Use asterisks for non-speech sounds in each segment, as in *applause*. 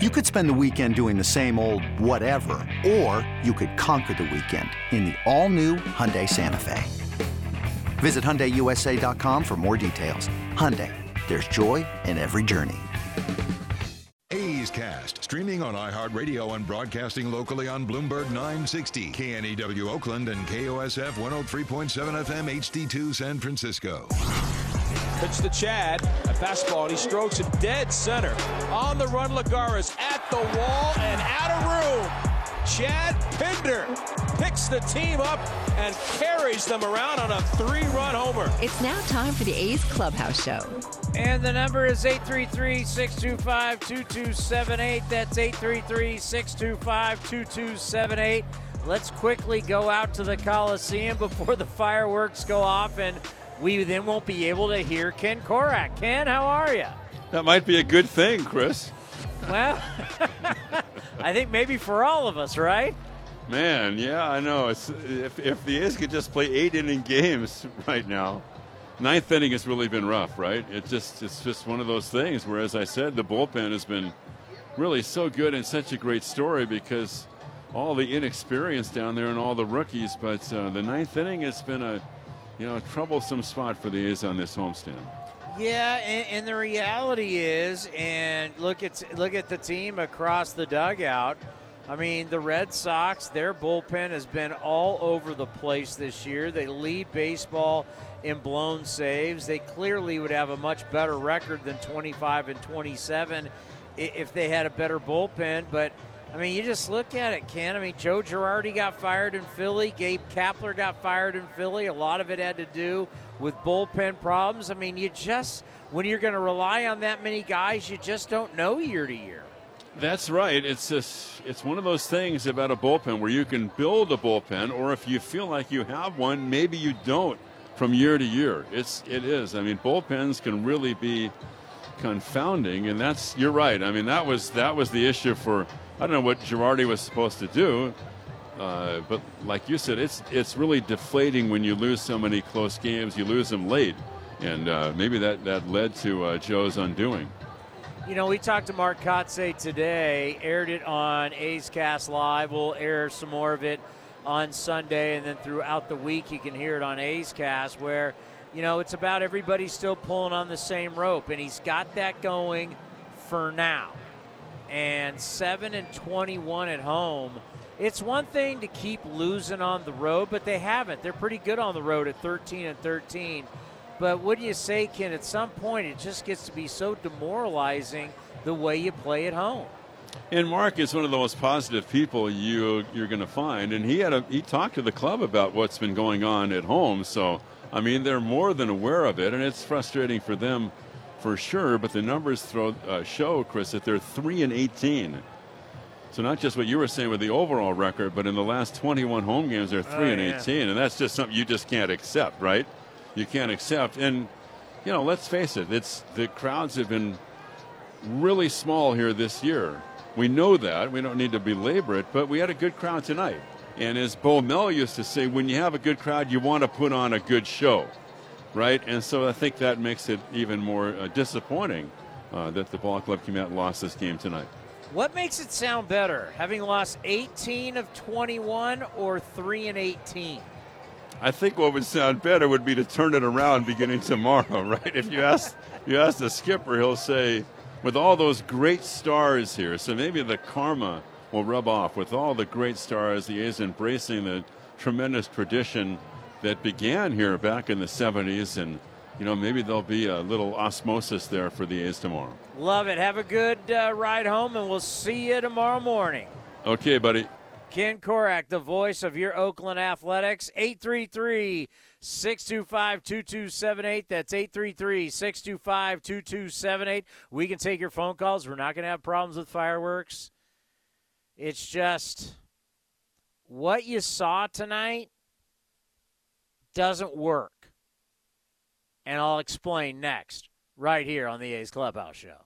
You could spend the weekend doing the same old whatever, or you could conquer the weekend in the all-new Hyundai Santa Fe. Visit HyundaiUSA.com for more details. Hyundai, there's joy in every journey. A's Cast, streaming on iHeartRadio and broadcasting locally on Bloomberg 960, KNEW Oakland, and KOSF 103.7 FM HD2 San Francisco. Pitch to Chad. A fastball, and he strokes it dead center. On the run, Lagares at the wall and out of room. Chad Pinder picks the team up and carries them around on a three-run homer. It's now time for the A's Clubhouse Show. And the number is 833-625-2278. That's 833-625-2278. Let's quickly go out to the Coliseum before the fireworks go off and we then won't be able to hear Ken Korach. Ken, how are you? That might be a good thing, Chris. Well, *laughs* I think maybe for all of us, right? Man, yeah, I know. It's, if, if the A's could just play eight inning games *laughs* right now, ninth inning has really been rough, right? It just it's just one of those things where, as I said, the bullpen has been really so good and such a great story because all the inexperience down there and all the rookies. But uh, the ninth inning has been a you know a troublesome spot for the A's on this homestand. Yeah, and, and, the reality is, and look at look at the team across the dugout. I mean, the Red Sox, their bullpen has been all over the place this year. They lead baseball in blown saves. They clearly would have a much better record than 25 and 27 if they had a better bullpen. But I mean, you just look at it, Ken. I mean, Joe Girardi got fired in Philly. Gabe Kapler got fired in Philly. A lot of it had to do with bullpen problems. I mean, you just, when you're going to rely on that many guys, you just don't know year to year. That's right. It's just, it's one of those things about a bullpen where you can build a bullpen, or if you feel like you have one, maybe you don't from year to year. It's it is. I mean, bullpens can really be confounding, and that's you're right. I mean, that was that was the issue for I don't know what Girardi was supposed to do, uh, but like you said, it's it's really deflating when you lose so many close games. You lose them late, and uh, maybe that that led to uh, Joe's undoing. You know, we talked to Mark Kotsay today, aired it on A's Cast Live. We'll air some more of it on Sunday, and then throughout the week, you can hear it on A's Cast, where, you know, it's about everybody still pulling on the same rope, and he's got that going for now and 7 and 21 at home. It's one thing to keep losing on the road, but they haven't. They're pretty good on the road at 13 and 13. But do you say, Ken? At some point, it just gets to be so demoralizing the way you play at home. And Mark is one of the most positive people you you're going to find, and he had a he talked to the club about what's been going on at home. So I mean, they're more than aware of it, and it's frustrating for them for sure, but the numbers throw, uh, show, Chris, that they're 3 and 18. So not just what you were saying with the overall record, but in the last 21 home games, they're 3 oh, and yeah. 18. And that's just something you just can't accept, right? You can't accept. And, you know, let's face it, it's the crowds have been really small here this year. We know that. We don't need to belabor it, but we had a good crowd tonight. And as Bo Mel used to say, when you have a good crowd, you want to put on a good show right? And so I think that makes it even more uh, disappointing uh, that the ball club came out and lost this game tonight. What makes it sound better, having lost 18 of 21 or 3 and 18? I think what would sound better would be to turn it around beginning tomorrow, *laughs* right? If you ask you ask the skipper, he'll say, with all those great stars here, so maybe the karma will rub off with all the great stars. He is embracing the tremendous tradition that began here back in the 70s, and you know maybe there'll be a little osmosis there for the A's tomorrow. Love it. Have a good uh, ride home, and we'll see you tomorrow morning. Okay, buddy. Ken Korach, the voice of your Oakland Athletics, 833 625 2278. That's 833 625 2278. We can take your phone calls. We're not going to have problems with fireworks. It's just what you saw tonight doesn't work. And I'll explain next, right here on the A's Clubhouse Show.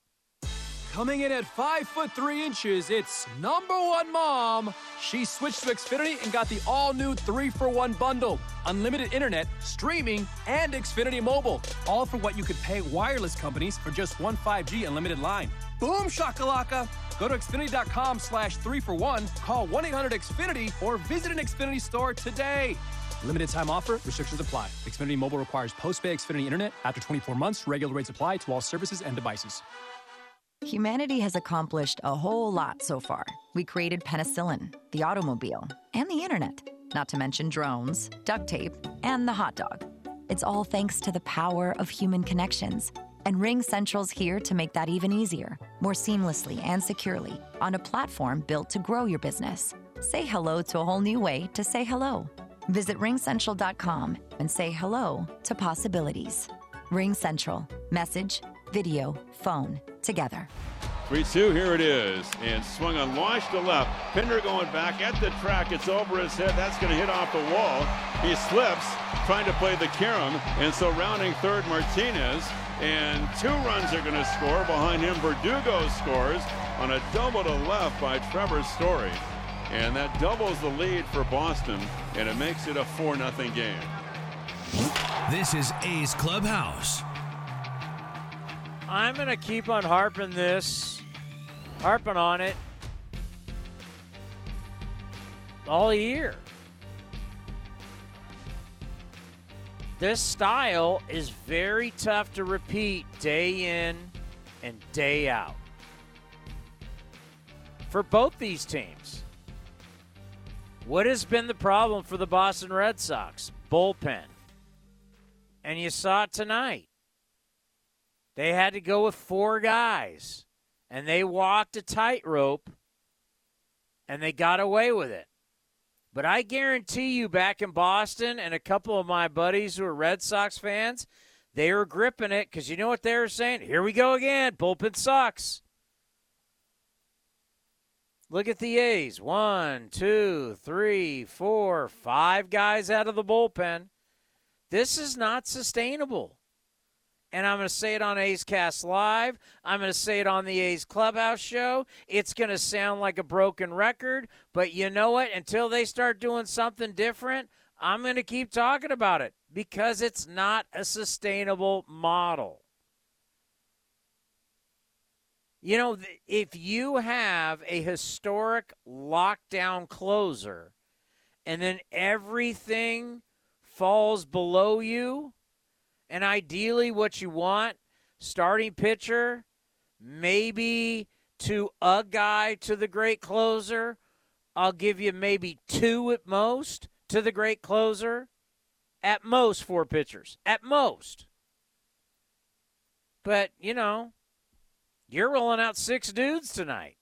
Coming in at five foot three inches, it's number one mom. She switched to Xfinity and got the all new three for one bundle unlimited internet, streaming, and Xfinity mobile. All for what you could pay wireless companies for just one 5G unlimited line. Boom shakalaka! Go to Xfinity.com slash three for one, call 1 800 Xfinity, or visit an Xfinity store today. Limited time offer, restrictions apply. Xfinity Mobile requires post pay Xfinity Internet. After 24 months, regular rates apply to all services and devices. Humanity has accomplished a whole lot so far. We created penicillin, the automobile, and the internet, not to mention drones, duct tape, and the hot dog. It's all thanks to the power of human connections. And Ring Central's here to make that even easier, more seamlessly and securely, on a platform built to grow your business. Say hello to a whole new way to say hello. Visit ringcentral.com and say hello to possibilities. Ring Central. Message, video, phone, together. 3 2, here it is. And swung on launch to left. Pinder going back at the track. It's over his head. That's going to hit off the wall. He slips, trying to play the carom. And so rounding third, Martinez. And two runs are going to score. Behind him, Verdugo scores on a double to left by Trevor Story. And that doubles the lead for Boston, and it makes it a 4 0 game. This is A's Clubhouse. I'm going to keep on harping this, harping on it all year. This style is very tough to repeat day in and day out for both these teams. What has been the problem for the Boston Red Sox? Bullpen. And you saw it tonight. They had to go with four guys, and they walked a tightrope, and they got away with it. But I guarantee you, back in Boston, and a couple of my buddies who are Red Sox fans, they were gripping it because you know what they were saying? Here we go again. Bullpen sucks. Look at the A's. One, two, three, four, five guys out of the bullpen. This is not sustainable. And I'm going to say it on A's Cast Live. I'm going to say it on the A's Clubhouse show. It's going to sound like a broken record, but you know what? Until they start doing something different, I'm going to keep talking about it because it's not a sustainable model. You know, if you have a historic lockdown closer and then everything falls below you, and ideally what you want, starting pitcher, maybe to a guy to the great closer. I'll give you maybe two at most to the great closer. At most, four pitchers. At most. But, you know, you're rolling out six dudes tonight.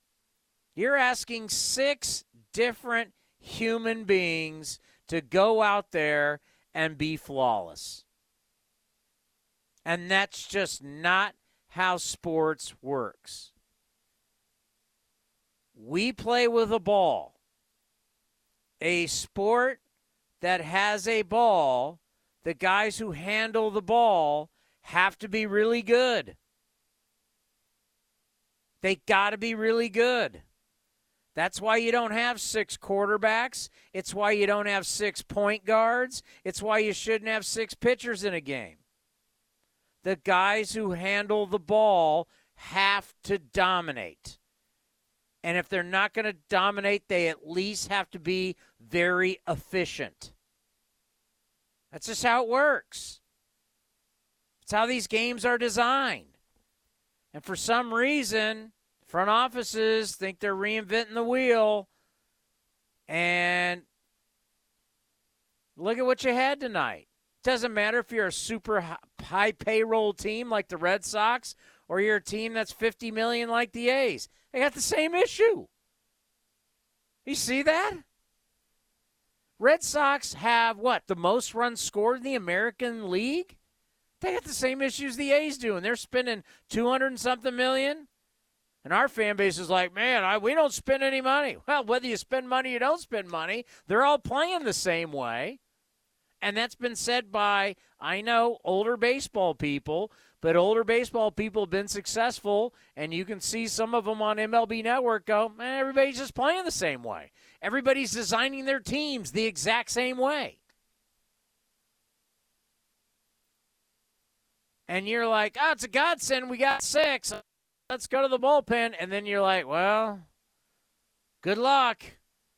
You're asking six different human beings to go out there and be flawless. And that's just not how sports works. We play with a ball. A sport that has a ball, the guys who handle the ball have to be really good. They got to be really good. That's why you don't have six quarterbacks. It's why you don't have six point guards. It's why you shouldn't have six pitchers in a game. The guys who handle the ball have to dominate. And if they're not going to dominate, they at least have to be very efficient. That's just how it works. It's how these games are designed. And for some reason, front offices think they're reinventing the wheel. And look at what you had tonight. Doesn't matter if you're a super high payroll team like the Red Sox or you're a team that's 50 million like the A's. They got the same issue. You see that? Red Sox have what? The most runs scored in the American League? They got the same issues the A's do, and they're spending 200 and something million. And our fan base is like, man, I, we don't spend any money. Well, whether you spend money or don't spend money, they're all playing the same way. And that's been said by, I know, older baseball people, but older baseball people have been successful. And you can see some of them on MLB Network go, man, everybody's just playing the same way. Everybody's designing their teams the exact same way. And you're like, oh, it's a godsend. We got six. let's go to the bullpen. And then you're like, well, good luck.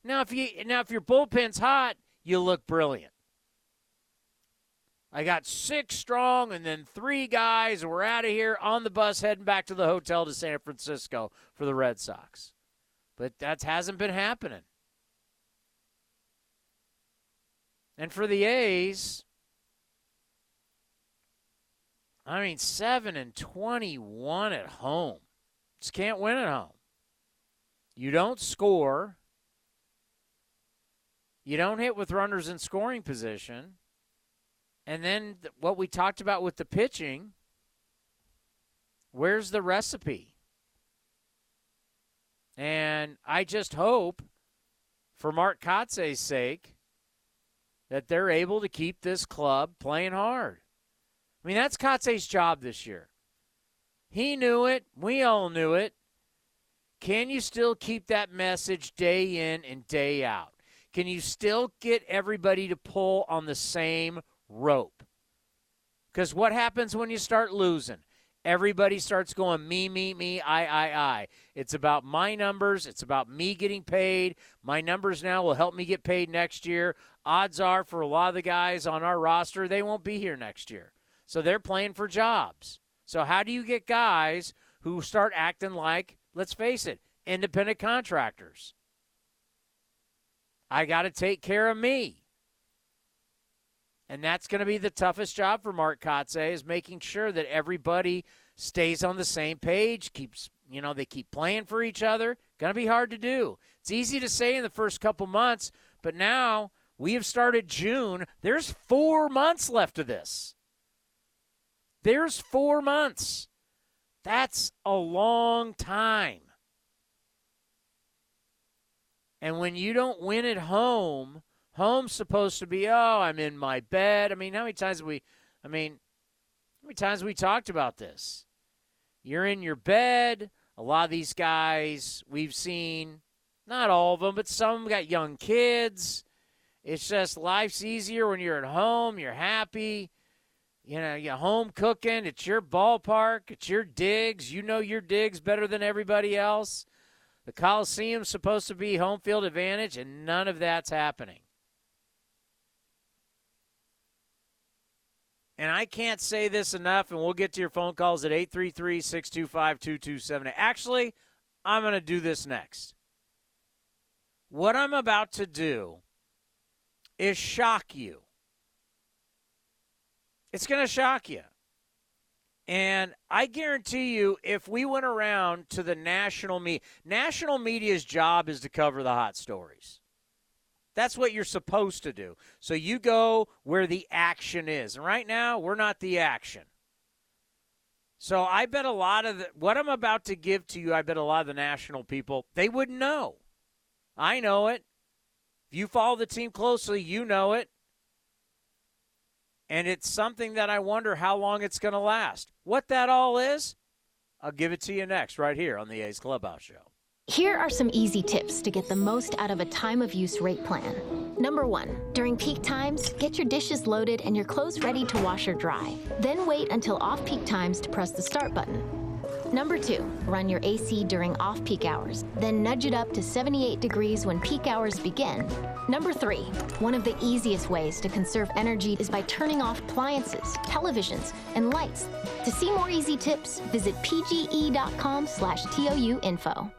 Now if you now if your bullpen's hot, you look brilliant. I got six strong and then three guys, we're out of here on the bus heading back to the hotel to San Francisco for the Red Sox. But that hasn't been happening. And for the A's, I mean, 7 and 21 at home. Just can't win at home. You don't score. You don't hit with runners in scoring position. And then what we talked about with the pitching, where's the recipe? And I just hope, for Mark Kotsay's sake, that they're able to keep this club playing hard. I mean, that's Kotsay's job this year. He knew it. We all knew it. Can you still keep that message day in and day out? Can you still get everybody to pull on the same rope? Because what happens when you start losing? Everybody starts going me, me, me, I, I, I. It's about my numbers. It's about me getting paid. My numbers now will help me get paid next year. Odds are, for a lot of the guys on our roster, they won't be here next year. So they're playing for jobs. So, how do you get guys who start acting like, let's face it, independent contractors? I got to take care of me. And that's going to be the toughest job for Mark Kotsay is making sure that everybody stays on the same page, keeps, you know, they keep playing for each other. Going to be hard to do. It's easy to say in the first couple months, but now we have started June. There's 4 months left of this. There's 4 months. That's a long time. And when you don't win at home, home's supposed to be, oh, I'm in my bed. I mean, how many times we, I mean, how many times we talked about this? You're in your bed. A lot of these guys we've seen, not all of them, but some got young kids. It's just life's easier when you're at home. You're happy. You know, you're home cooking. It's your ballpark. It's your digs. You know your digs better than everybody else. The Coliseum's supposed to be home field advantage, and none of that's happening. And I can't say this enough, and we'll get to your phone calls at 833 625 2278. Actually, I'm going to do this next. What I'm about to do is shock you. It's going to shock you. And I guarantee you, if we went around to the national media, national media's job is to cover the hot stories. That's what you're supposed to do. So you go where the action is. And right now, we're not the action. So I bet a lot of the, what I'm about to give to you, I bet a lot of the national people, they wouldn't know. I know it. If you follow the team closely, you know it. And it's something that I wonder how long it's going to last. What that all is, I'll give it to you next, right here on the A's Clubhouse Show. Here are some easy tips to get the most out of a time of use rate plan. Number one, during peak times, get your dishes loaded and your clothes ready to wash or dry. Then wait until off peak times to press the start button. Number two, run your AC during off peak hours, then nudge it up to 78 degrees when peak hours begin. Number three, one of the easiest ways to conserve energy is by turning off appliances, televisions, and lights. To see more easy tips, visit pge.com slash TOU info.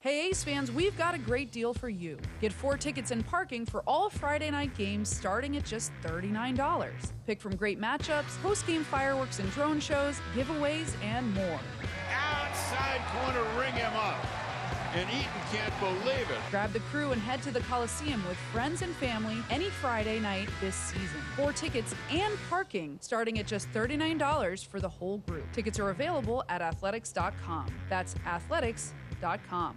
Hey A's fans, we've got a great deal for you. Get four tickets and parking for all Friday night games starting at just $39. Pick from great matchups, post game fireworks and drone shows, giveaways, and more. Corner, ring him up. And Eaton can't believe it. Grab the crew and head to the Coliseum with friends and family any Friday night this season. Four tickets and parking starting at just $39 for the whole group. Tickets are available at athletics.com. That's athletics.com.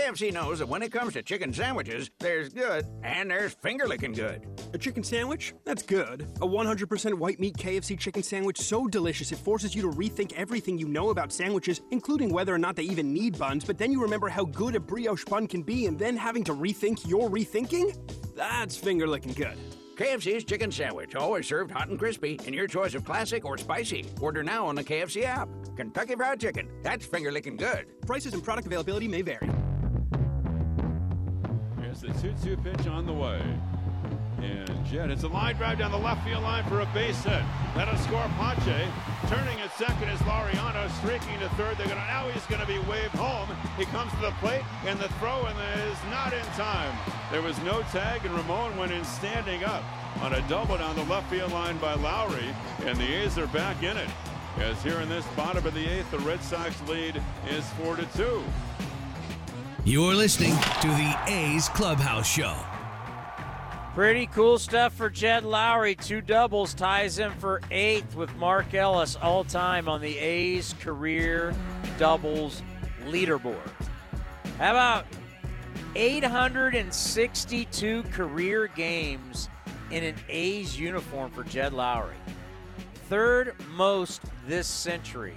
KFC knows that when it comes to chicken sandwiches, there's good and there's finger licking good. A chicken sandwich? That's good. A 100% white meat KFC chicken sandwich so delicious it forces you to rethink everything you know about sandwiches, including whether or not they even need buns, but then you remember how good a brioche bun can be and then having to rethink your rethinking? That's finger licking good. KFC's chicken sandwich, always served hot and crispy, in your choice of classic or spicy. Order now on the KFC app. Kentucky Fried Chicken, that's finger licking good. Prices and product availability may vary. Here's the 2 2 pitch on the way. And Jed, it's a line drive down the left field line for a base hit. That'll score Pache. Turning at second is Laureano, streaking to third. They're gonna now he's gonna be waved home. He comes to the plate, and the throw is not in time. There was no tag, and Ramon went in standing up on a double down the left field line by Lowrie, and the A's are back in it. As here in this bottom of the eighth, the Red Sox lead is four to two. You're listening to the A's Clubhouse Show. Pretty cool stuff for Jed Lowrie. Two doubles ties him for eighth with Mark Ellis all time on the A's career doubles leaderboard. How about 862 career games in an A's uniform for Jed Lowrie? Third most this century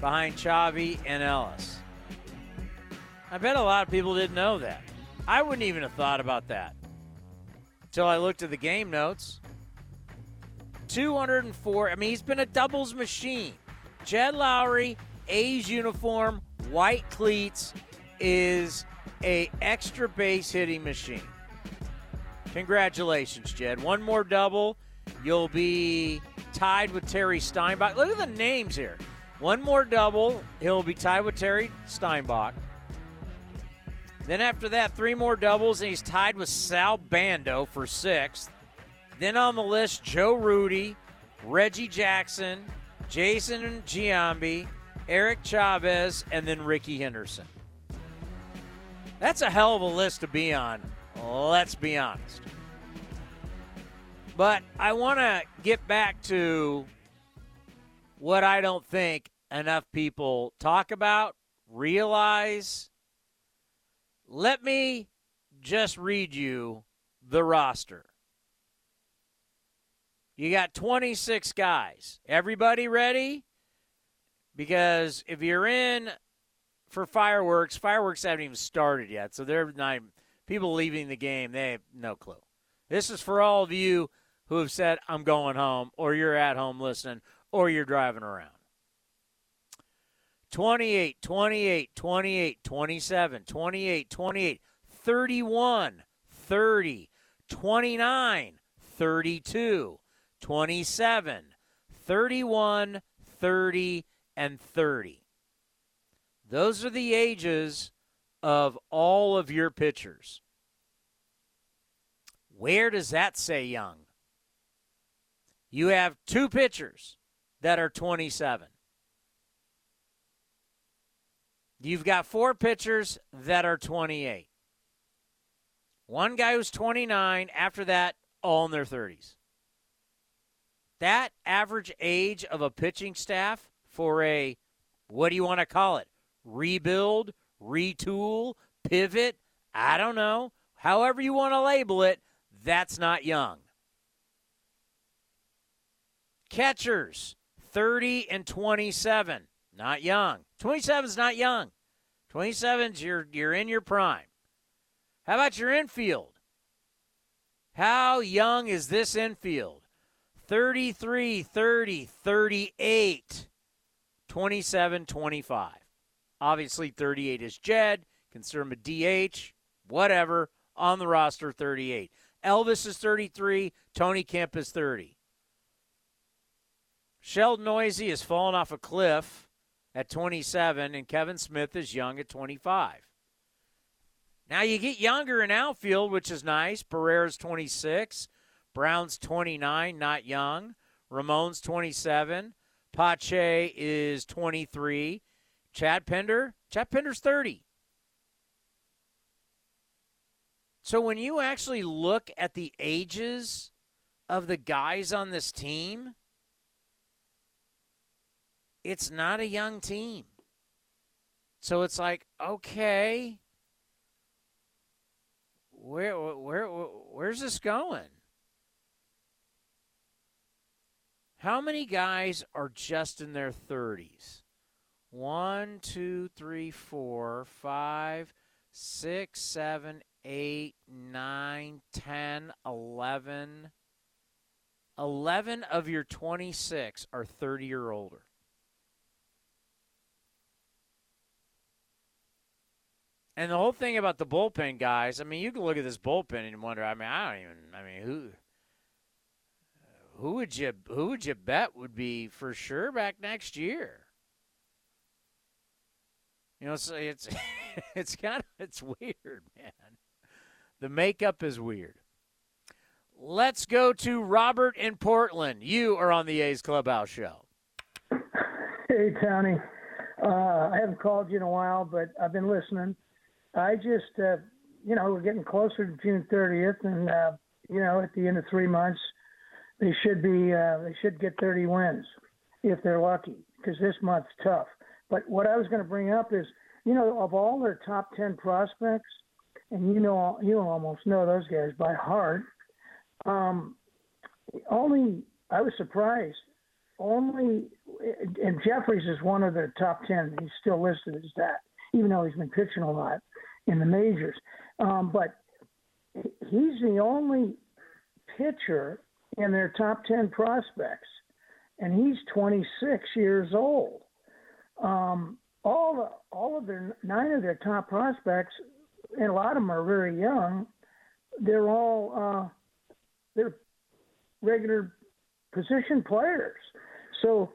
behind Chavi and Ellis. I bet a lot of people didn't know that. I wouldn't even have thought about that until I looked at the game notes. 204. I mean, he's been a doubles machine. Jed Lowrie, A's uniform, white cleats, is a extra base hitting machine. Congratulations, Jed. One more double. You'll be tied with Terry Steinbach. Look at the names here. One more double. He'll be tied with Terry Steinbach. Then after that, three more doubles, and he's tied with Sal Bando for sixth. Then on the list, Joe Rudi, Reggie Jackson, Jason Giambi, Eric Chavez, and then Rickey Henderson. That's a hell of a list to be on. Let's be honest. But I want to get back to what I don't think enough people talk about, realize. Let me just read you the roster. You got 26 guys. Everybody ready? Because if you're in for fireworks, fireworks haven't even started yet. So they're not people leaving the game, they have no clue. This is for all of you who have said, I'm going home, or you're at home listening, or you're driving around. 28, 28, 28, 27, 28, 28, 31, 30, 29, 32, 27, 31, 30, and 30. Those are the ages of all of your pitchers. Where does that say young? You have two pitchers that are 27. You've got four pitchers that are 28. One guy who's 29, after that, all in their 30s. That average age of a pitching staff for a, what do you want to call it? Rebuild, retool, pivot, I don't know. However you want to label it, that's not young. Catchers, 30 and 27, not young. 27 is not young. 27's you're you're in your prime. How about your infield? How young is this infield? 33, 30, 38, 27, 25. Obviously, 38 is Jed. Consider him a DH, whatever, on the roster, 38. Elvis is 33. Tony Kemp is 30. Sheldon Neuse has fallen off a cliff at 27, and Kevin Smith is young at 25. Now you get younger in outfield, which is nice. Pereira's 26, Brown's 29, not young. Ramon's 27, Pache is 23, Chad Pinder, Chad Pinder's 30. So when you actually look at the ages of the guys on this team, it's not a young team. So it's like, okay, where where where's this going? How many guys are just in their 30s? One, two, three, four, five, six, seven, eight, nine, ten, eleven. 11 of your 26 are 30 or older. And the whole thing about the bullpen guys, I mean, you can look at this bullpen and wonder. I mean, I don't even. I mean, who who would you who would you bet would be for sure back next year? You know, it's *laughs* it's it's kind of it's weird, man. The makeup is weird. Let's go to Robert in Portland. You are on the A's Clubhouse show. Hey, Tony. Uh, I haven't called you in a while, but I've been listening. I just, uh, you know, we're getting closer to June 30th, and uh, you know, at the end of three months, they should be, uh, they should get 30 wins if they're lucky, because this month's tough. But what I was going to bring up is, you know, of all their top 10 prospects, and you know, you almost know those guys by heart. Um, only I was surprised. Only, and Jefferies is one of the top 10. He's still listed as that, even though he's been pitching a lot in the majors. Um, but he's the only pitcher in their top 10 prospects, and he's 26 years old. Um, all the, all of their nine of their top prospects, and a lot of them are very young. They're all uh, they're regular position players. So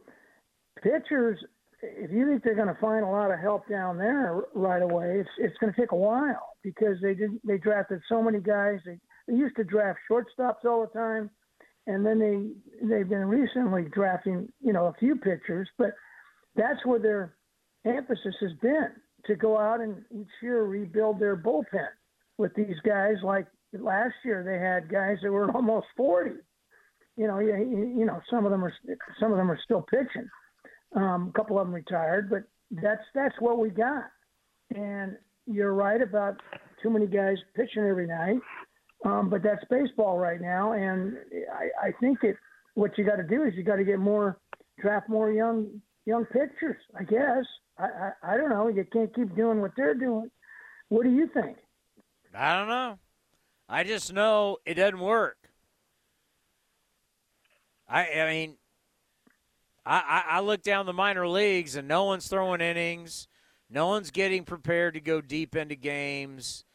pitchers if you think they're going to find a lot of help down there right away, it's it's going to take a while because they did they drafted so many guys. They they used to draft shortstops all the time, and then they they've been recently drafting you know a few pitchers, but that's where their emphasis has been to go out and each year rebuild their bullpen with these guys. Like last year, they had guys that were *laughs* almost forty. You know, you, you know some of them are some of them are still pitching. Um, a couple of them retired, but that's that's what we got. And you're right about too many guys pitching every night, um, but that's baseball right now. And I, I think it what you got to do is you got to get more draft more young young pitchers. I guess I, I I don't know. You can't keep doing what they're doing. What do you think? I don't know. I just know it doesn't work. I I mean I, I, look down the minor leagues and no one's throwing innings. No one's getting prepared to go deep into games.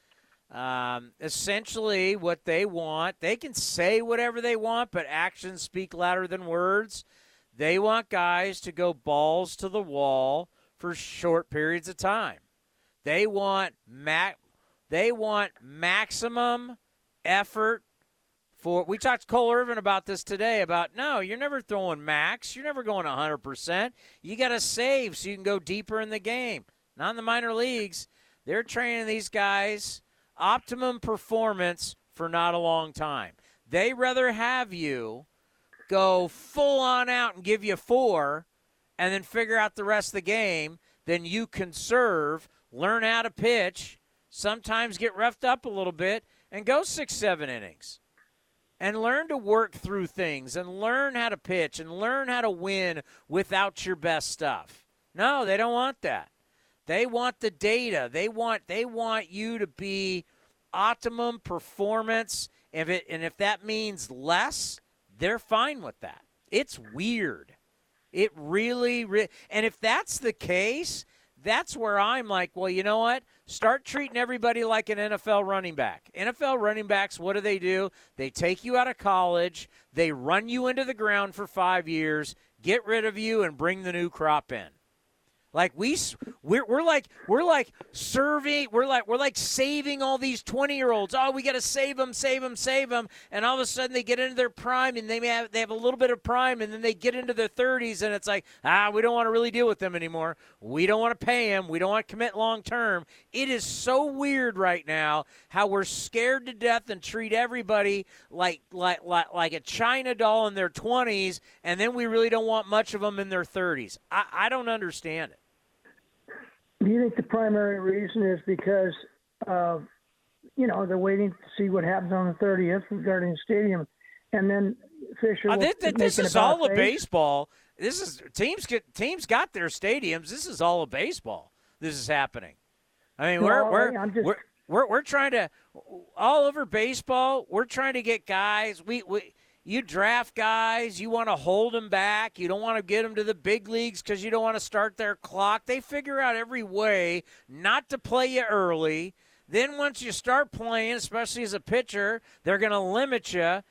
Um, essentially, what they want, they can say whatever they want, but actions speak louder than words. They want guys to go balls to the wall for short periods of time. They want ma- they want maximum effort for we talked to Cole Irvin about this today about no, you're never throwing max, you're never going 100%. You got to save so you can go deeper in the game. Not in the minor leagues. They're training these guys optimum performance for not a long time. They rather have you go full on out and give you 4 and then figure out the rest of the game than you conserve, learn how to pitch, sometimes get roughed up a little bit and go 6 7 innings and learn to work through things and learn how to pitch and learn how to win without your best stuff. No, they don't want that. They want the data. They want they want you to be optimum performance. If it and if that means less, they're fine with that. It's weird. It really, re- and if that's the case, that's where I'm like, well, you know what? Start treating everybody like an NFL running back. NFL running backs, what do they do? They take you out of college, they run you into the ground for five years, get rid of you, and bring the new crop in. Like we we're, we're like we're like serving we're like we're like saving all these 20 year olds. Oh, we got to save them, save them, save them, and all of a sudden they get into their prime and they have they have a little bit of prime and then they get into their 30s and it's like ah we don't want to really deal with them anymore. We don't want to pay them. We don't want to commit long term. It is so weird right now how we're scared to death and treat everybody like like like, like a China doll in their 20s and then we really don't want much of them in their 30s. I, I don't understand it. Do you think the primary reason is because of you know they're waiting to see what happens on the 30th regarding the stadium, and then Fisher. Uh, this, this is all of baseball. This is teams get teams got their stadiums. This is all of baseball. This is happening. I mean, we're we're, I'm just- we're we're we're trying to all over baseball. We're trying to get guys. We we you draft guys. You want to hold them back. You don't want to get them to the big leagues because you don't want to start their clock. They figure out every way not to play you early. Then once you start playing, especially as a pitcher, they're going to limit you.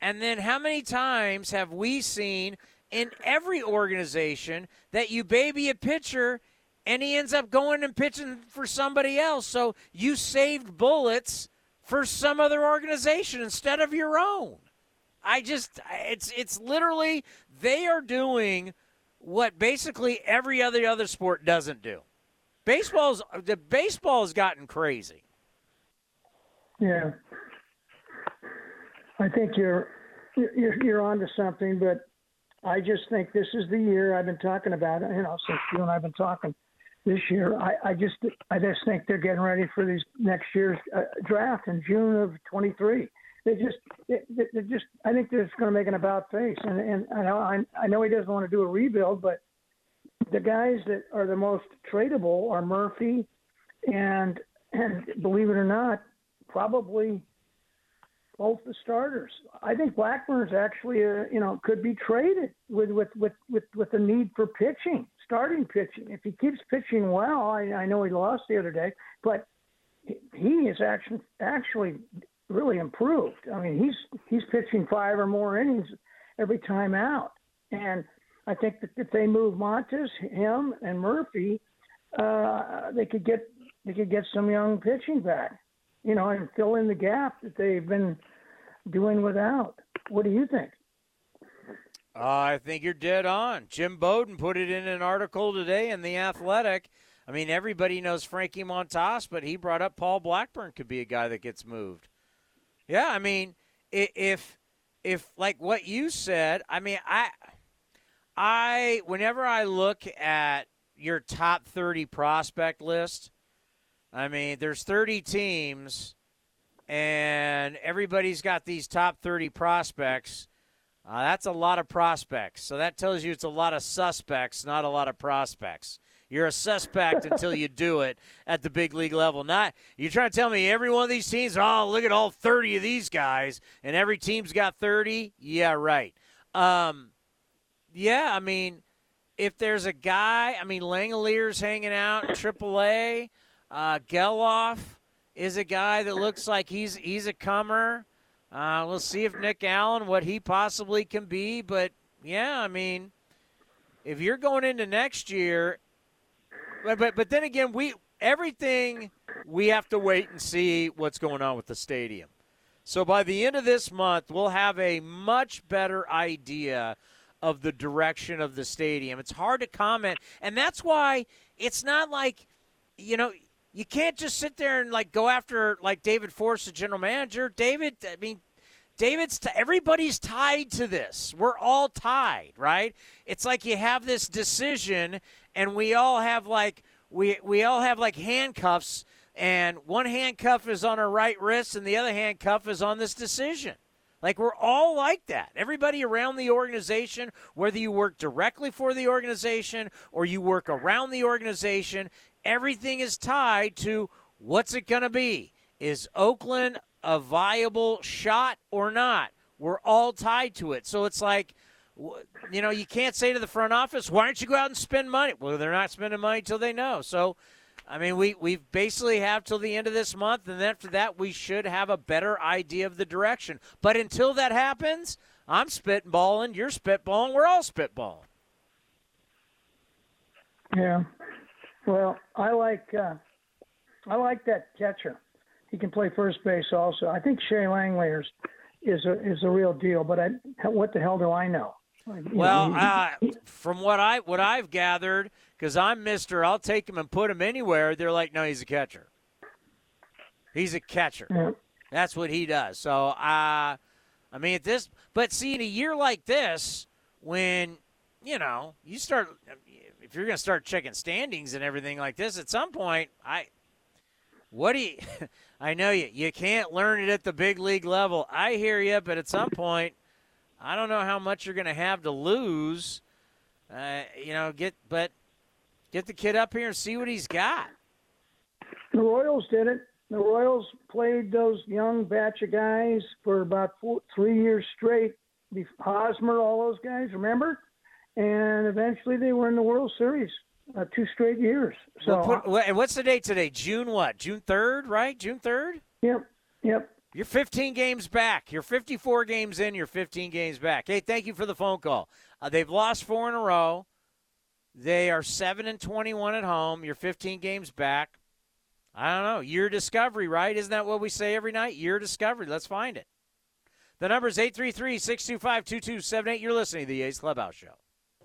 And then how many times have we seen in every organization that you baby a pitcher and he ends up going and pitching for somebody else? So you saved bullets for some other organization instead of your own. I just it's it's literally they are doing what basically every other other sport doesn't do. Baseball's the baseball has gotten crazy. Yeah, I think you're you're you're onto something, but I just think this is the year I've been talking about. You know, since you and I've been talking this year, I, I just I just think they're getting ready for these next year's uh, draft in June of 23. They just they, just I think they're just going to make an about face, and and I know I, I know he doesn't want to do a rebuild, but the guys that are the most tradable are Murphy, and and believe it or not, probably both the starters. I think Blackburn's actually, uh, you know, could be traded with with with with with the need for pitching, starting pitching. If he keeps pitching well, I, I know he lost the other day, but he is actually actually really improved. I mean, he's he's pitching five or more innings every time out, and I think that if they move Montas, him, and Murphy, uh, they could get they could get some young pitching back, you know, and fill in the gap that they've been doing without. What do you think? Uh, I think you're dead on. Jim Bowden put it in an article today in The Athletic. I mean, everybody knows Frankie Montas, but he brought up Paul Blackburn could be a guy that gets moved. Yeah, I mean, if if like what you said, I mean, I I whenever I look at your top 30 prospect list, I mean, there's 30 teams and everybody's got these top 30 prospects. Uh, that's a lot of prospects. So that tells you it's a lot of suspects, not a lot of prospects. You're a suspect until you do it at the big league level. Not you're trying to tell me every one of these teams. Oh, look at all 30 of these guys, and every team's got 30. Yeah, right. Um, yeah, I mean, if there's a guy, I mean, Langeliers hanging out in AAA. Uh, Gelof is a guy that looks like he's he's a comer. Uh, we'll see if Nick Allen what he possibly can be, but yeah, I mean, if you're going into next year, but but, then again, we everything we have to wait and see what's going on with the stadium. So by the end of this month, we'll have a much better idea of the direction of the stadium. It's hard to comment, and that's why it's not like you know you can't just sit there and like go after like David Forst, the general manager. David, I mean, David's t- everybody's tied to this. We're all tied, right? It's like you have this decision, and we all have like we we all have like handcuffs, and one handcuff is on our right wrist, and the other handcuff is on this decision. Like we're all like that. Everybody around the organization, whether you work directly for the organization or you work around the organization, everything is tied to what's it going to be? Is Oakland a viable shot or not? We're all tied to it. So it's like, you know, you can't say to the front office, why don't you go out and spend money? Well, they're not spending money till they know. So, I mean, we, we basically have till the end of this month, and then after that, we should have a better idea of the direction. But until that happens, I'm spitballing, you're spitballing, we're all spitballing. Yeah. Well, I like uh, I like that catcher. He can play first base also. I think Shea Langeliers is a is a real deal. But I, what the hell do I know? Well, uh, from what I what I've gathered, because I'm Mister, I'll take him and put him anywhere. They're like, no, he's a catcher. He's a catcher. Yeah. That's what he does. So, uh, I mean, at this, but see, in a year like this, when you know you start, if you're going to start checking standings and everything like this, at some point, I, What do you? *laughs* I know you. You can't learn it at the big league level. I hear you, but at some point, I don't know how much you're going to have to lose. Uh, you know, get but get the kid up here and see what he's got. The Royals did it. The Royals played those young batch of guys for about four, three years straight. Hosmer, all those guys, remember? And eventually they were in the World Series uh, two straight years. So, Well, put- and what's the date today? June what? June third, right? June third. Yep. Yep. You're 15 games back. You're 54 games in. You're 15 games back. Hey, thank you for the phone call. Uh, they've lost four in a row. They are seven and 21 at home. You're 15 games back. I don't know. Year discovery, right? Isn't that what we say every night? Year discovery. Let's find it. The number is 833 625 2278. You're listening to the A's Clubhouse Show.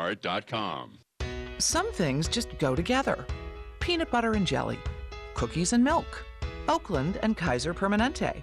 lastdivebar.com. Some things just go together peanut butter and jelly, cookies and milk, Oakland and Kaiser Permanente.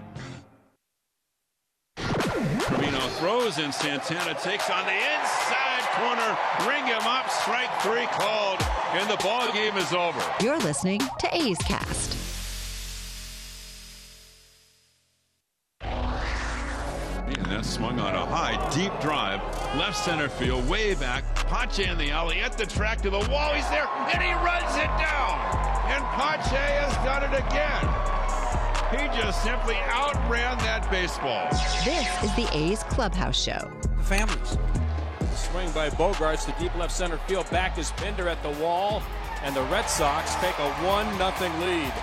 Trivino throws and Santana takes on the inside corner. Ring him up. Strike three called. And the ball game is over. You're listening to A's Cast. And that swung on a high, deep drive. Left center field, way back. Pache in the alley at the track to the wall. He's there, and he runs it down. And Pache has done it again. He just simply outran that baseball. This is the A's Clubhouse Show. The Families. Swing by Bogaerts to deep left center field. Back is Pinder at the wall, and the Red Sox take a 1 0 lead.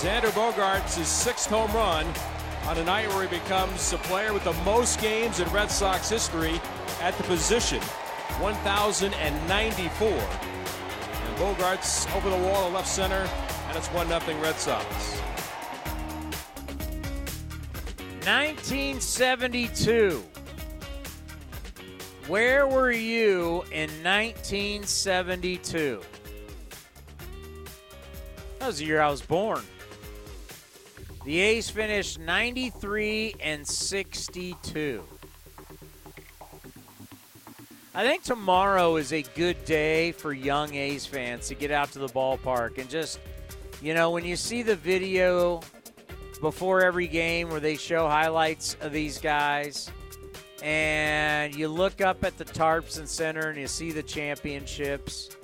Xander Bogaerts' his sixth home run on a night where he becomes the player with the most games in Red Sox history at the position 1,094. And Bogaerts over the wall to left center, and it's 1 0 Red Sox. 1972. Where were you in 1972? That was the year I was born. The A's finished 93 and 62. I think tomorrow is a good day for young A's fans to get out to the ballpark and just, you know, when you see the video before every game where they show highlights of these guys and you look up at the Tarps Center and you see the championships.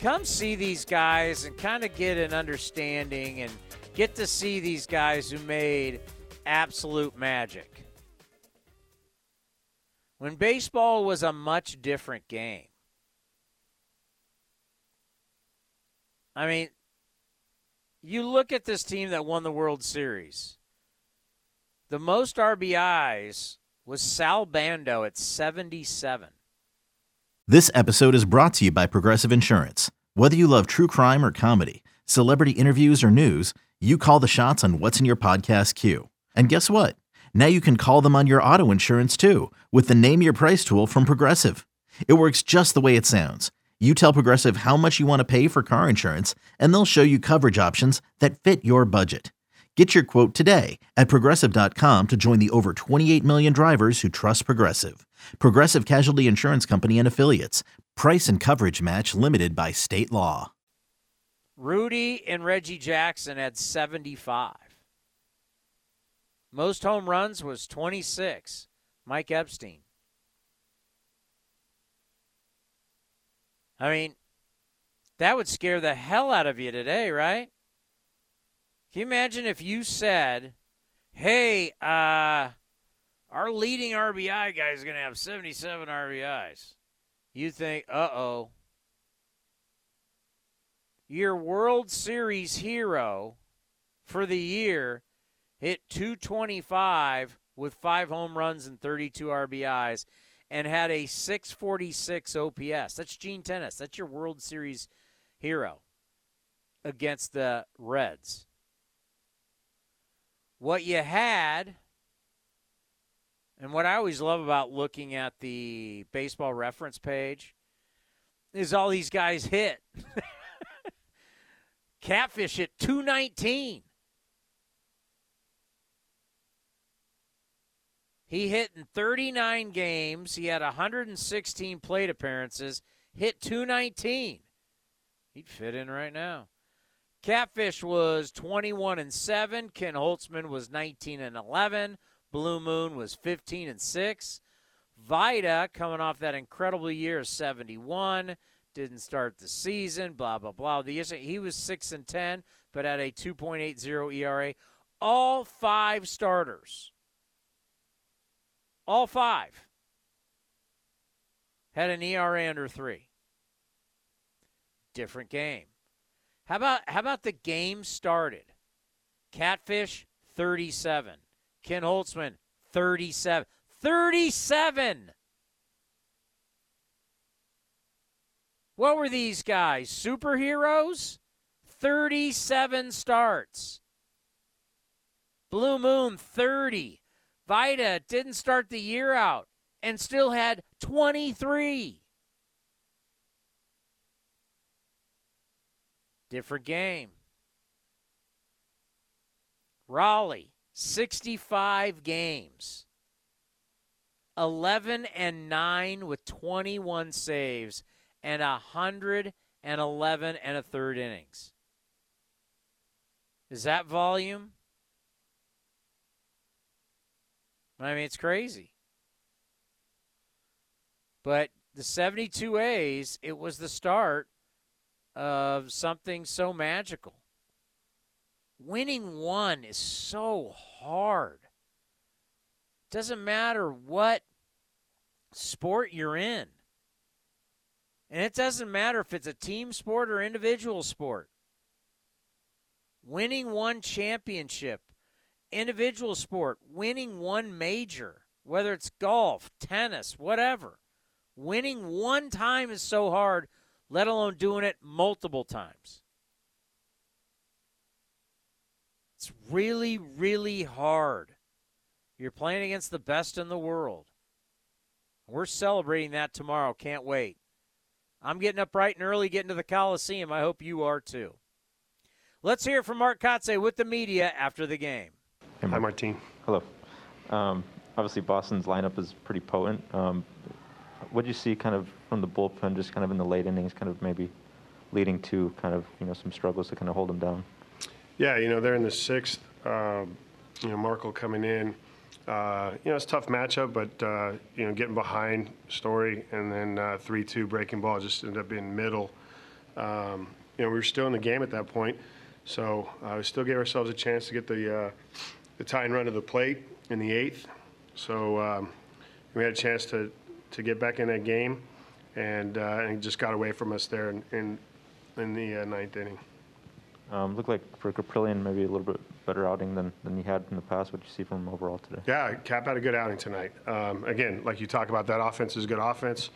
Come see these guys and kind of get an understanding and get to see these guys who made absolute magic. When baseball was a much different game. I mean, you look at this team that won the World Series. The most RBIs was Sal Bando at 77. This episode is brought to you by Progressive Insurance. Whether you love true crime or comedy, celebrity interviews or news, you call the shots on what's in your podcast queue. And guess what? Now you can call them on your auto insurance too with the Name Your Price tool from Progressive. It works just the way it sounds. You tell Progressive how much you want to pay for car insurance, and they'll show you coverage options that fit your budget. Get your quote today at progressive.com to join the over 28 million drivers who trust Progressive. Progressive Casualty Insurance Company and Affiliates. Price and coverage match limited by state law. Rudi and Reggie Jackson had 75. Most home runs was 26. Mike Epstein. I mean, that would scare the hell out of you today, right? Can you imagine if you said, hey, uh, our leading RBI guy is going to have 77 RBIs? You think, uh oh. Your World Series hero for the year hit 225 with five home runs and 32 RBIs and had a 646 OPS. That's Gene Tenace. That's your World Series hero against the Reds. What you had, and what I always love about looking at the baseball reference page, is all these guys hit. *laughs* Catfish at 219. He hit in 39 games. He had 116 plate appearances, hit 219. He'd fit in right now. Catfish was 21 and 7. Ken Holtzman was 19 and 11. Blue Moon was 15 and 6. Vida coming off that incredible year of 71 didn't start the season, blah blah blah. The he was 6 and 10 but had a 2.80 ERA. All five starters all five had an ERA under three. Different game. How about how about the game started? Catfish 37. Ken Holtzman 37. 37. What were these guys? Superheroes? 37 starts. Blue Moon 30. Vida didn't start the year out and still had 23. Different game. Rollie, 65 games. 11 and 9 with 21 saves and 111 and a third innings. Is that volume? I mean, it's crazy. But the 72 A's, it was the start of something so magical. Winning one is so hard. Doesn't matter what sport you're in. And it doesn't matter if it's a team sport or individual sport. Winning one championship individual sport, winning one major, whether it's golf, tennis, whatever, winning one time is so hard, let alone doing it multiple times. It's really, really hard. You're playing against the best in the world. We're celebrating that tomorrow. Can't wait. I'm getting up bright and early, getting to the Coliseum. I hope you are too. Let's hear from Mark Kotsay with the media after the game. Hi, Martin. Hello. Um, obviously, Boston's lineup is pretty potent. Um, what do you see kind of from the bullpen, just kind of in the late innings, kind of maybe leading to kind of you know some struggles to kind of hold them down? Yeah, you know they're in the sixth. Um, you know, Markle coming in. Uh, you know, it's a tough matchup, but uh, you know, getting behind Story and then uh, three-two breaking ball just ended up being middle. Um, you know, we were still in the game at that point, so uh, we still gave ourselves a chance to get the uh, the tying run to the plate in the eighth. So um, we had a chance to, to get back in that game, and, uh, and just got away from us there in, in, in the uh, ninth inning. Um, looked like for Kaprielian, maybe a little bit better outing than, than he had in the past. What you see from him overall today? Yeah, Cap had a good outing tonight. Um, again, like you talk about, that offense is good offense.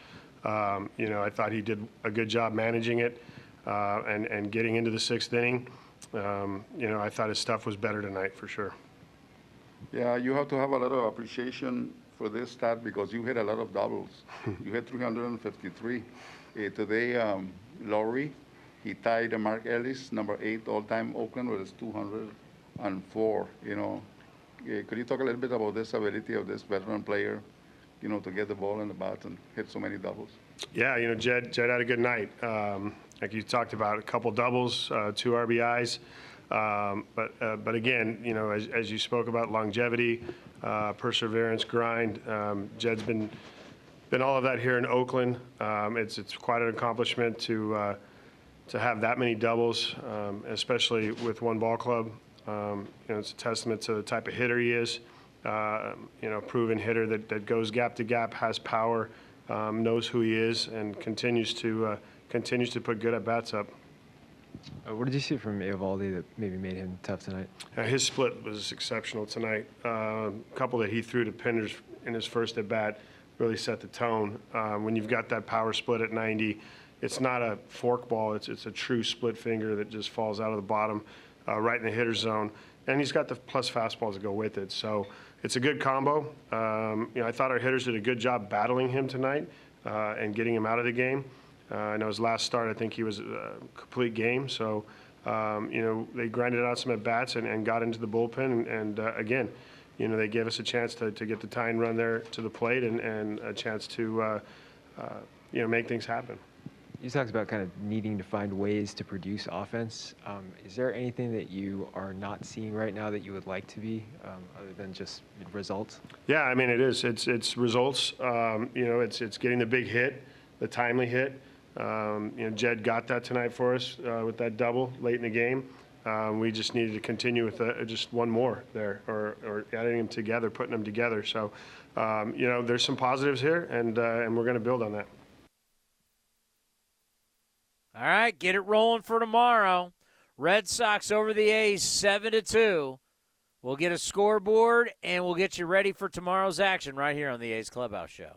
Um, you know, I thought he did a good job managing it uh, and, and getting into the sixth inning. Um, you know, I thought his stuff was better tonight for sure. Yeah, you have to have a lot of appreciation for this stat because you hit a lot of doubles. *laughs* you hit 353. Uh, today, um, Lowrie, he tied Mark Ellis, number eight all-time Oakland, with his 204. You know, uh, could you talk a little bit about this ability of this veteran player, you know, to get the ball in the bat and hit so many doubles? Yeah, you know, Jed, Jed had a good night. Um, like you talked about, a couple doubles, uh, two RBIs. Um, but uh, but again, you know, as, as you spoke about longevity, uh, perseverance, grind. Um, Jed's been been all of that here in Oakland. Um, it's it's quite an accomplishment to uh, to have that many doubles, um, especially with one ball club. Um, you know, it's a testament to the type of hitter he is. Uh, you know, proven hitter that, that goes gap to gap, has power, um, knows who he is, and continues to uh, continues to put good at bats up. Uh, what did you see from Eovaldi that maybe made him tough tonight? Uh, his split was exceptional tonight. A uh, couple that he threw to Pinder's in his first at bat really set the tone. Uh, when you've got that power split at 90, it's not a fork ball. It's it's a true split finger that just falls out of the bottom, uh, right in the hitter zone, and he's got the plus fastballs to go with it. So it's a good combo. Um, you know, I thought our hitters did a good job battling him tonight uh, and getting him out of the game. Uh, I know his last start, I think he was a complete game. So, um, you know, they grinded out some at bats and, and got into the bullpen. And, and uh, again, you know, they gave us a chance to, to get the tying run there to the plate and, and a chance to, uh, uh, you know, make things happen. You talked about kind of needing to find ways to produce offense. Um, is there anything that you are not seeing right now that you would like to be, um, other than just results? Yeah, I mean it is. It's it's results. Um, you know, it's it's getting the big hit, the timely hit. Um, you know, Jed got that tonight for us uh, with that double late in the game. Um, we just needed to continue with uh, just one more there, or, or adding them together, putting them together. So, um, you know, there's some positives here, and uh, and we're going to build on that. All right, get it rolling for tomorrow. Red Sox over the A's, seven to two. We'll get a scoreboard and we'll get you ready for tomorrow's action right here on the A's Clubhouse Show.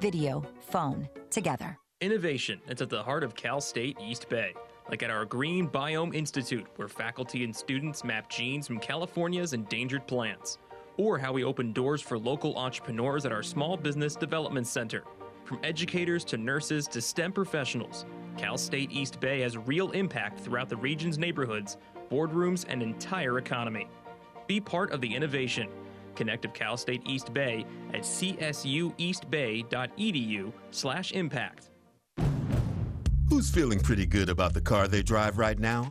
video, phone, together. Innovation that's at the heart of Cal State East Bay, like at our Green Biome Institute, where faculty and students map genes from California's endangered plants, or how we open doors for local entrepreneurs at our Small Business Development Center. From educators to nurses to STEM professionals, Cal State East Bay has real impact throughout the region's neighborhoods, boardrooms, and entire economy. Be part of the innovation. Connect with Cal State East Bay at csueastbay.edu slash impact. Who's feeling pretty good about the car they drive right now?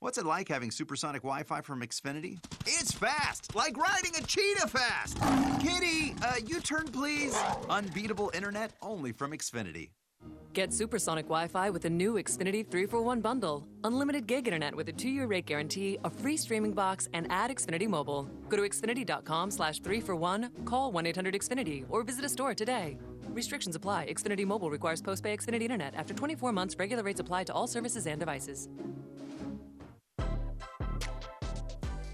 What's it like having supersonic Wi Fi from Xfinity? It's fast, like riding a cheetah fast. Kitty, uh, U turn please. Unbeatable internet only from Xfinity. Get supersonic Wi Fi with the new Xfinity 3 for 1 bundle. Unlimited gig internet with a two year rate guarantee, a free streaming box, and add Xfinity Mobile. Go to Xfinity.com slash 3 for 1, call 1 800 Xfinity, or visit a store today. Restrictions apply. Xfinity Mobile requires post pay Xfinity Internet. After 24 months, regular rates apply to all services and devices.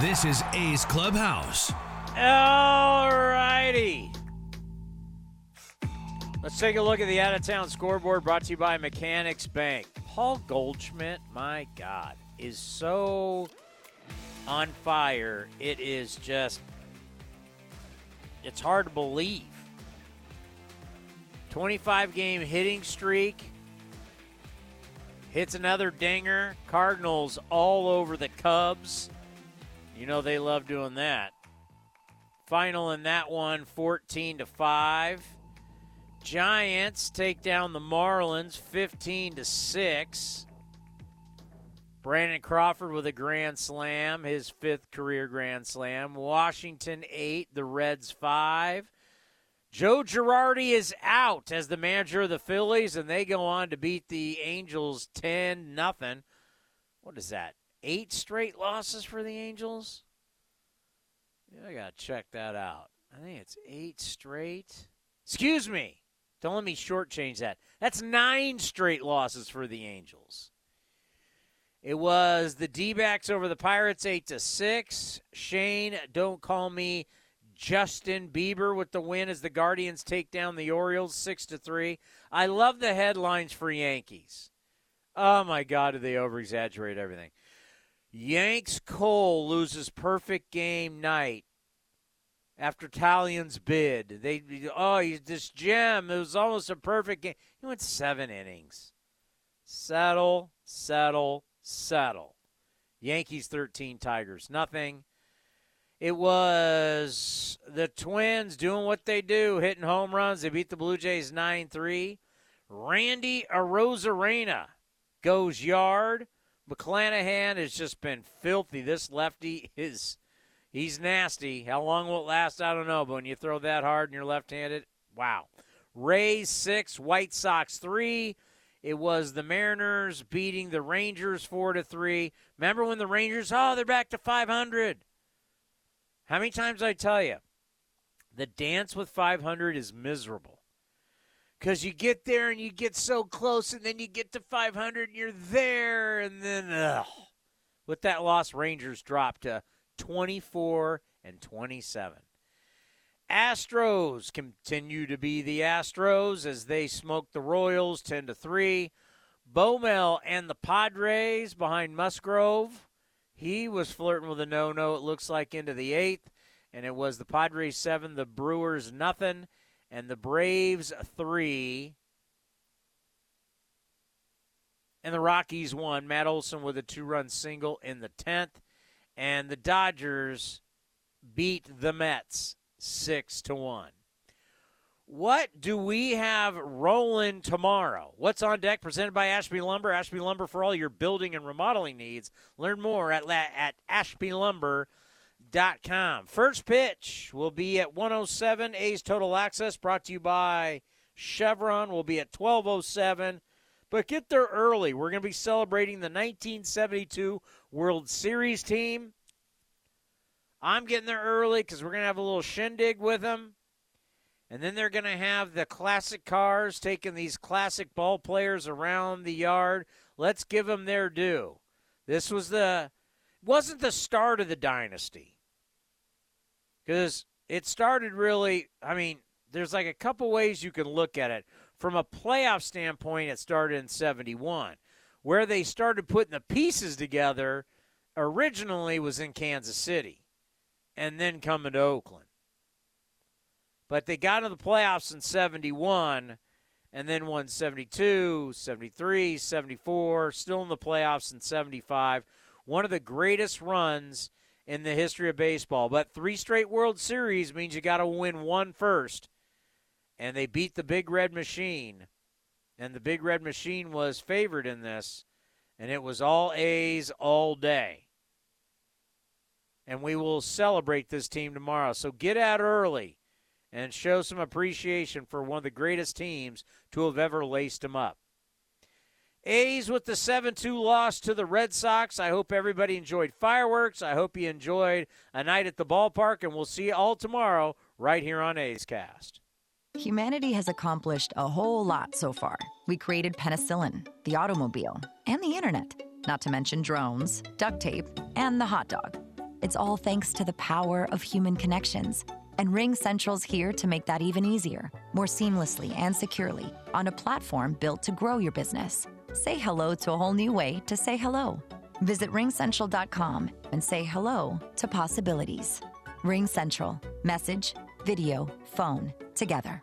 This is A's Clubhouse. All righty. Let's take a look at the out of town scoreboard brought to you by Mechanics Bank. Paul Goldschmidt, my God, is so on fire. It is just, it's hard to believe. 25 game hitting streak. Hits another dinger. Cardinals all over the Cubs. You know they love doing that. Final in that one 14 to 5. Giants take down the Marlins 15 to 6. Brandon Crawford with a grand slam, his fifth career grand slam. Washington 8, the Reds 5. Joe Girardi is out as the manager of the Phillies, and they go on to beat the Angels 10 nothing. What is that? Eight straight losses for the Angels? Yeah, I got to check that out. I think it's eight straight. Excuse me. Don't let me shortchange that. That's nine straight losses for the Angels. It was the D backs over the Pirates, 8 to 6. Shane, don't call me Justin Bieber with the win as the Guardians take down the Orioles 6 to 3. I love the headlines for Yankees. Oh my God, do they over exaggerate everything? Yanks Cole loses perfect game night after Taillon's bid. They oh, he's this gem. It was almost a perfect game. He went seven innings. Settle, settle, settle. Yankees 13, Tigers nothing. It was the Twins doing what they do, hitting home runs. They beat the Blue Jays 9 3. Randy Arozarena goes yard. McClanahan has just been filthy. This lefty *laughs* is he's nasty. How long will it last? I don't know. But when you throw that hard and you're left-handed, wow. Rays six, White Sox three. It was the Mariners beating the Rangers four to three. Remember when the Rangers? Oh, they're back to 500. How many times I tell you? The dance with 500 is miserable. Because you get there and you get so close, and then you get to 500 and you're there, and then, ugh. With that loss, Rangers dropped to 24 and 27. Astros continue to be the Astros as they smoke the Royals 10 to 3. Bomel and the Padres behind Musgrove. He was flirting with a no-no. It looks like into the eighth, and it was the Padres seven, the Brewers nothing, and the Braves three, and the Rockies won. Matt Olson with a two-run single in the tenth, and the Dodgers beat the Mets six to one. What do we have rolling tomorrow? What's on deck presented by Ashby Lumber? Ashby Lumber for all your building and remodeling needs. Learn more at, at ashbylumber.com. First pitch will be at 107. A's Total Access brought to you by Chevron will be at 1207. But get there early. We're going to be celebrating the 1972 World Series team. I'm getting there early because we're going to have a little shindig with them. And then they're going to have the classic cars taking these classic ball players around the yard. Let's give them their due. This was the wasn't the start of the dynasty. Cuz it started really, I mean, there's like a couple ways you can look at it. From a playoff standpoint, it started in 71. Where they started putting the pieces together originally was in Kansas City and then coming to Oakland. But they got into the playoffs in 71 and then won 72, 73, 74, still in the playoffs in 75. One of the greatest runs in the history of baseball. But three straight World Series means you got to win one first. And they beat the Big Red Machine. And the Big Red Machine was favored in this. And it was all A's all day and we will celebrate this team tomorrow. So get out early and show some appreciation for one of the greatest teams to have ever laced them up. A's with the 7 2 loss to the Red Sox. I hope everybody enjoyed fireworks. I hope you enjoyed a night at the ballpark, and we'll see you all tomorrow right here on A's Cast. Humanity has accomplished a whole lot so far. We created penicillin, the automobile, and the internet, not to mention drones, duct tape, and the hot dog. It's all thanks to the power of human connections. And Ring Central's here to make that even easier, more seamlessly and securely on a platform built to grow your business. Say hello to a whole new way to say hello. Visit ringcentral.com and say hello to possibilities. Ring Central. Message, video, phone, together.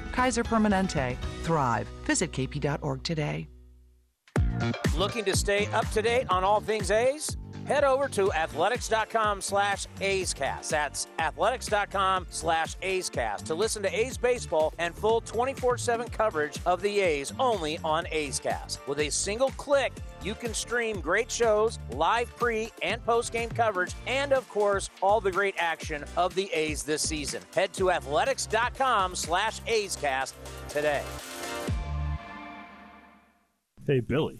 Kaiser Permanente. Thrive. Visit kp.org today. Looking to stay up to date on all things A's? Head over to athletics.com slash A'scast. That's athletics.com slash A'scast to listen to A's baseball and full 24-7 coverage of the A's only on A's Cast. With a single click, you can stream great shows, live pre and post game coverage, and of course, all the great action of the A's this season. Head to athletics.com slash A'scast today. Hey, Billy,